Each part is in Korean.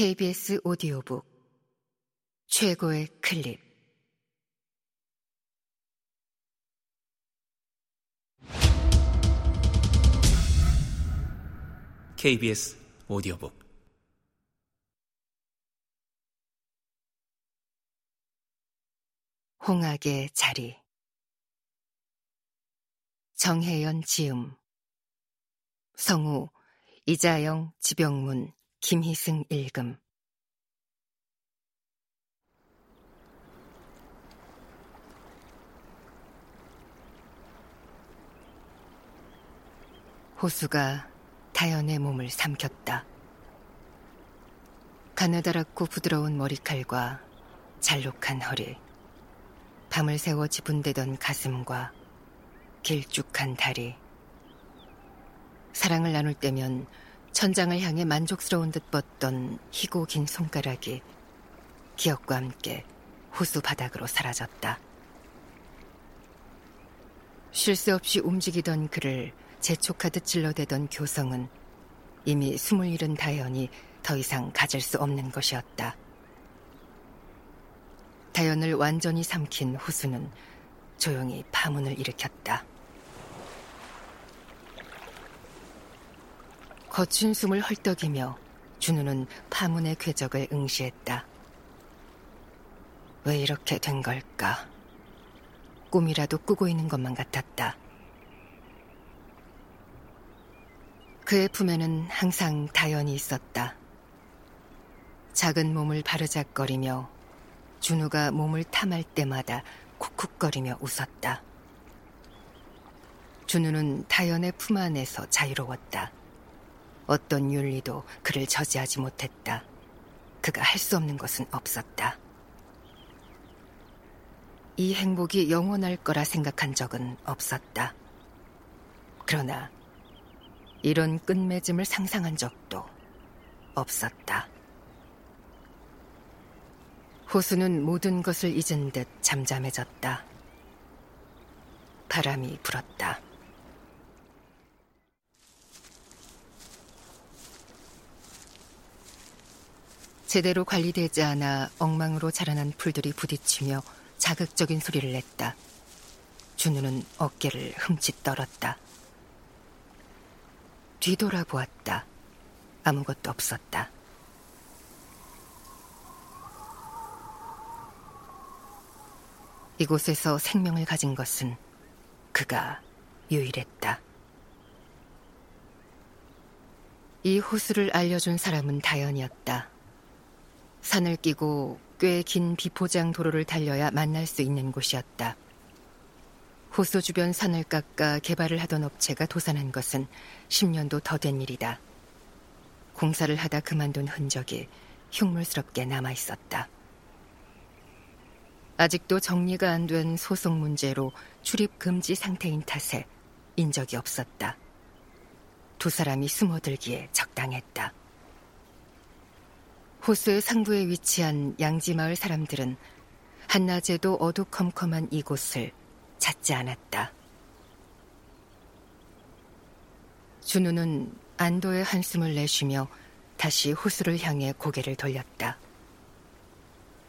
KBS 오디오북. 최고의 클립. KBS 오디오북. 홍학의 자리. 정혜연 지음. 성우 이자영 지병문 김희승 읽음 호수가 다연의 몸을 삼켰다. 가느다랗고 부드러운 머리칼과 잘록한 허리, 밤을 새워 지분되던 가슴과 길쭉한 다리. 사랑을 나눌 때면 천장을 향해 만족스러운 듯 뻗던 희고 긴 손가락이 기억과 함께 호수 바닥으로 사라졌다. 쉴 새 없이 움직이던 그를 재촉하듯 질러대던 교성은 이미 숨을 잃은 다연이 더 이상 가질 수 없는 것이었다. 다연을 완전히 삼킨 호수는 조용히 파문을 일으켰다. 거친 숨을 헐떡이며 준우는 파문의 궤적을 응시했다. 왜 이렇게 된 걸까? 꿈이라도 꾸고 있는 것만 같았다. 그의 품에는 항상 다연이 있었다. 작은 몸을 바르작거리며 준우가 몸을 탐할 때마다 쿡쿡거리며 웃었다. 준우는 다연의 품 안에서 자유로웠다. 어떤 윤리도 그를 저지하지 못했다. 그가 할 수 없는 것은 없었다. 이 행복이 영원할 거라 생각한 적은 없었다. 그러나 이런 끝맺음을 상상한 적도 없었다. 호수는 모든 것을 잊은 듯 잠잠해졌다. 바람이 불었다. 제대로 관리되지 않아 엉망으로 자라난 풀들이 부딪히며 자극적인 소리를 냈다. 준우는 어깨를 흠칫 떨었다. 뒤돌아보았다. 아무것도 없었다. 이곳에서 생명을 가진 것은 그가 유일했다. 이 호수를 알려준 사람은 다연이었다. 산을 끼고 꽤 긴 비포장 도로를 달려야 만날 수 있는 곳이었다. 호수 주변 산을 깎아 개발을 하던 업체가 도산한 것은 10년도 더 된 일이다. 공사를 하다 그만둔 흔적이 흉물스럽게 남아 있었다. 아직도 정리가 안 된 소송 문제로 출입 금지 상태인 탓에 인적이 없었다. 두 사람이 숨어들기에 적당했다. 호수의 상부에 위치한 양지마을 사람들은 한낮에도 어두컴컴한 이곳을 찾지 않았다. 준우는 안도의 한숨을 내쉬며 다시 호수를 향해 고개를 돌렸다.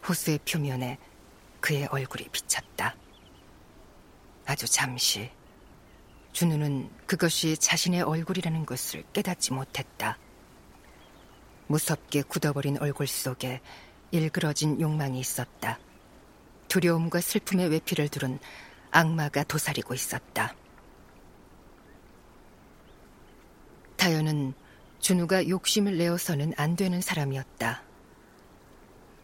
호수의 표면에 그의 얼굴이 비쳤다. 아주 잠시 준우는 그것이 자신의 얼굴이라는 것을 깨닫지 못했다. 무섭게 굳어버린 얼굴 속에 일그러진 욕망이 있었다. 두려움과 슬픔의 외피를 두른 악마가 도사리고 있었다. 다연은 준우가 욕심을 내어서는 안 되는 사람이었다.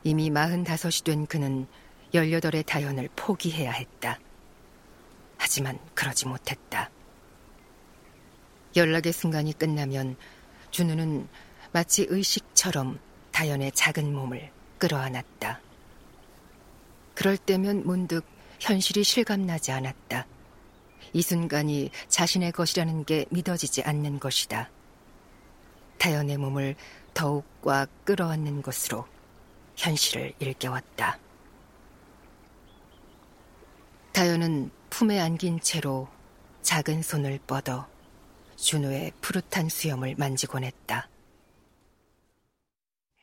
이미 마흔다섯이 된 그는 열여덟의 다연을 포기해야 했다. 하지만 그러지 못했다. 연락의 순간이 끝나면 준우는 마치 의식처럼 다연의 작은 몸을 끌어안았다. 그럴 때면 문득 현실이 실감나지 않았다. 이 순간이 자신의 것이라는 게 믿어지지 않는 것이다. 다연의 몸을 더욱 꽉 끌어안는 것으로 현실을 일깨웠다. 다연은 품에 안긴 채로 작은 손을 뻗어 준우의 푸릇한 수염을 만지곤 했다.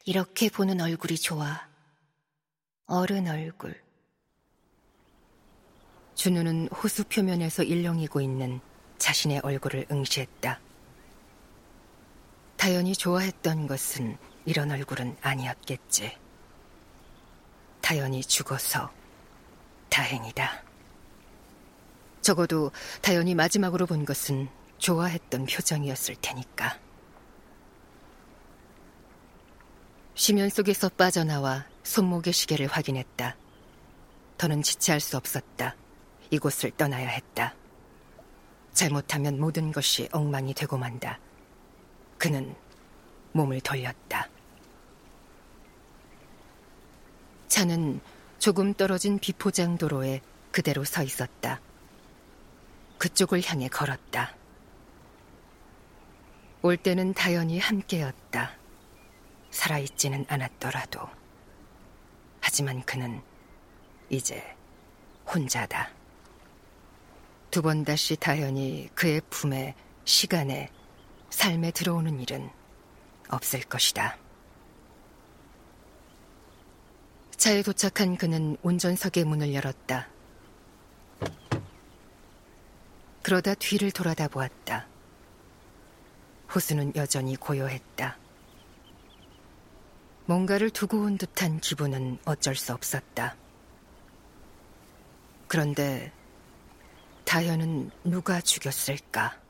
이렇게 보는 얼굴이 좋아. 어른 얼굴. 준우는 호수 표면에서 일렁이고 있는 자신의 얼굴을 응시했다. 다연이 좋아했던 것은 이런 얼굴은 아니었겠지. 다연이 죽어서 다행이다. 적어도 다연이 마지막으로 본 것은 좋아했던 표정이었을 테니까. 시면 속에서 빠져나와 손목의 시계를 확인했다. 더는 지체할 수 없었다. 이곳을 떠나야 했다. 잘못하면 모든 것이 엉망이 되고 만다. 그는 몸을 돌렸다. 차는 조금 떨어진 비포장 도로에 그대로 서 있었다. 그쪽을 향해 걸었다. 올 때는 다연히 함께였다. 살아있지는 않았더라도. 하지만 그는 이제 혼자다. 두 번 다시 다연히 그의 품에 시간에 삶에 들어오는 일은 없을 것이다. 차에 도착한 그는 운전석의 문을 열었다. 그러다 뒤를 돌아다 보았다. 호수는 여전히 고요했다. 뭔가를 두고 온 듯한 기분은 어쩔 수 없었다. 그런데 다현은 누가 죽였을까?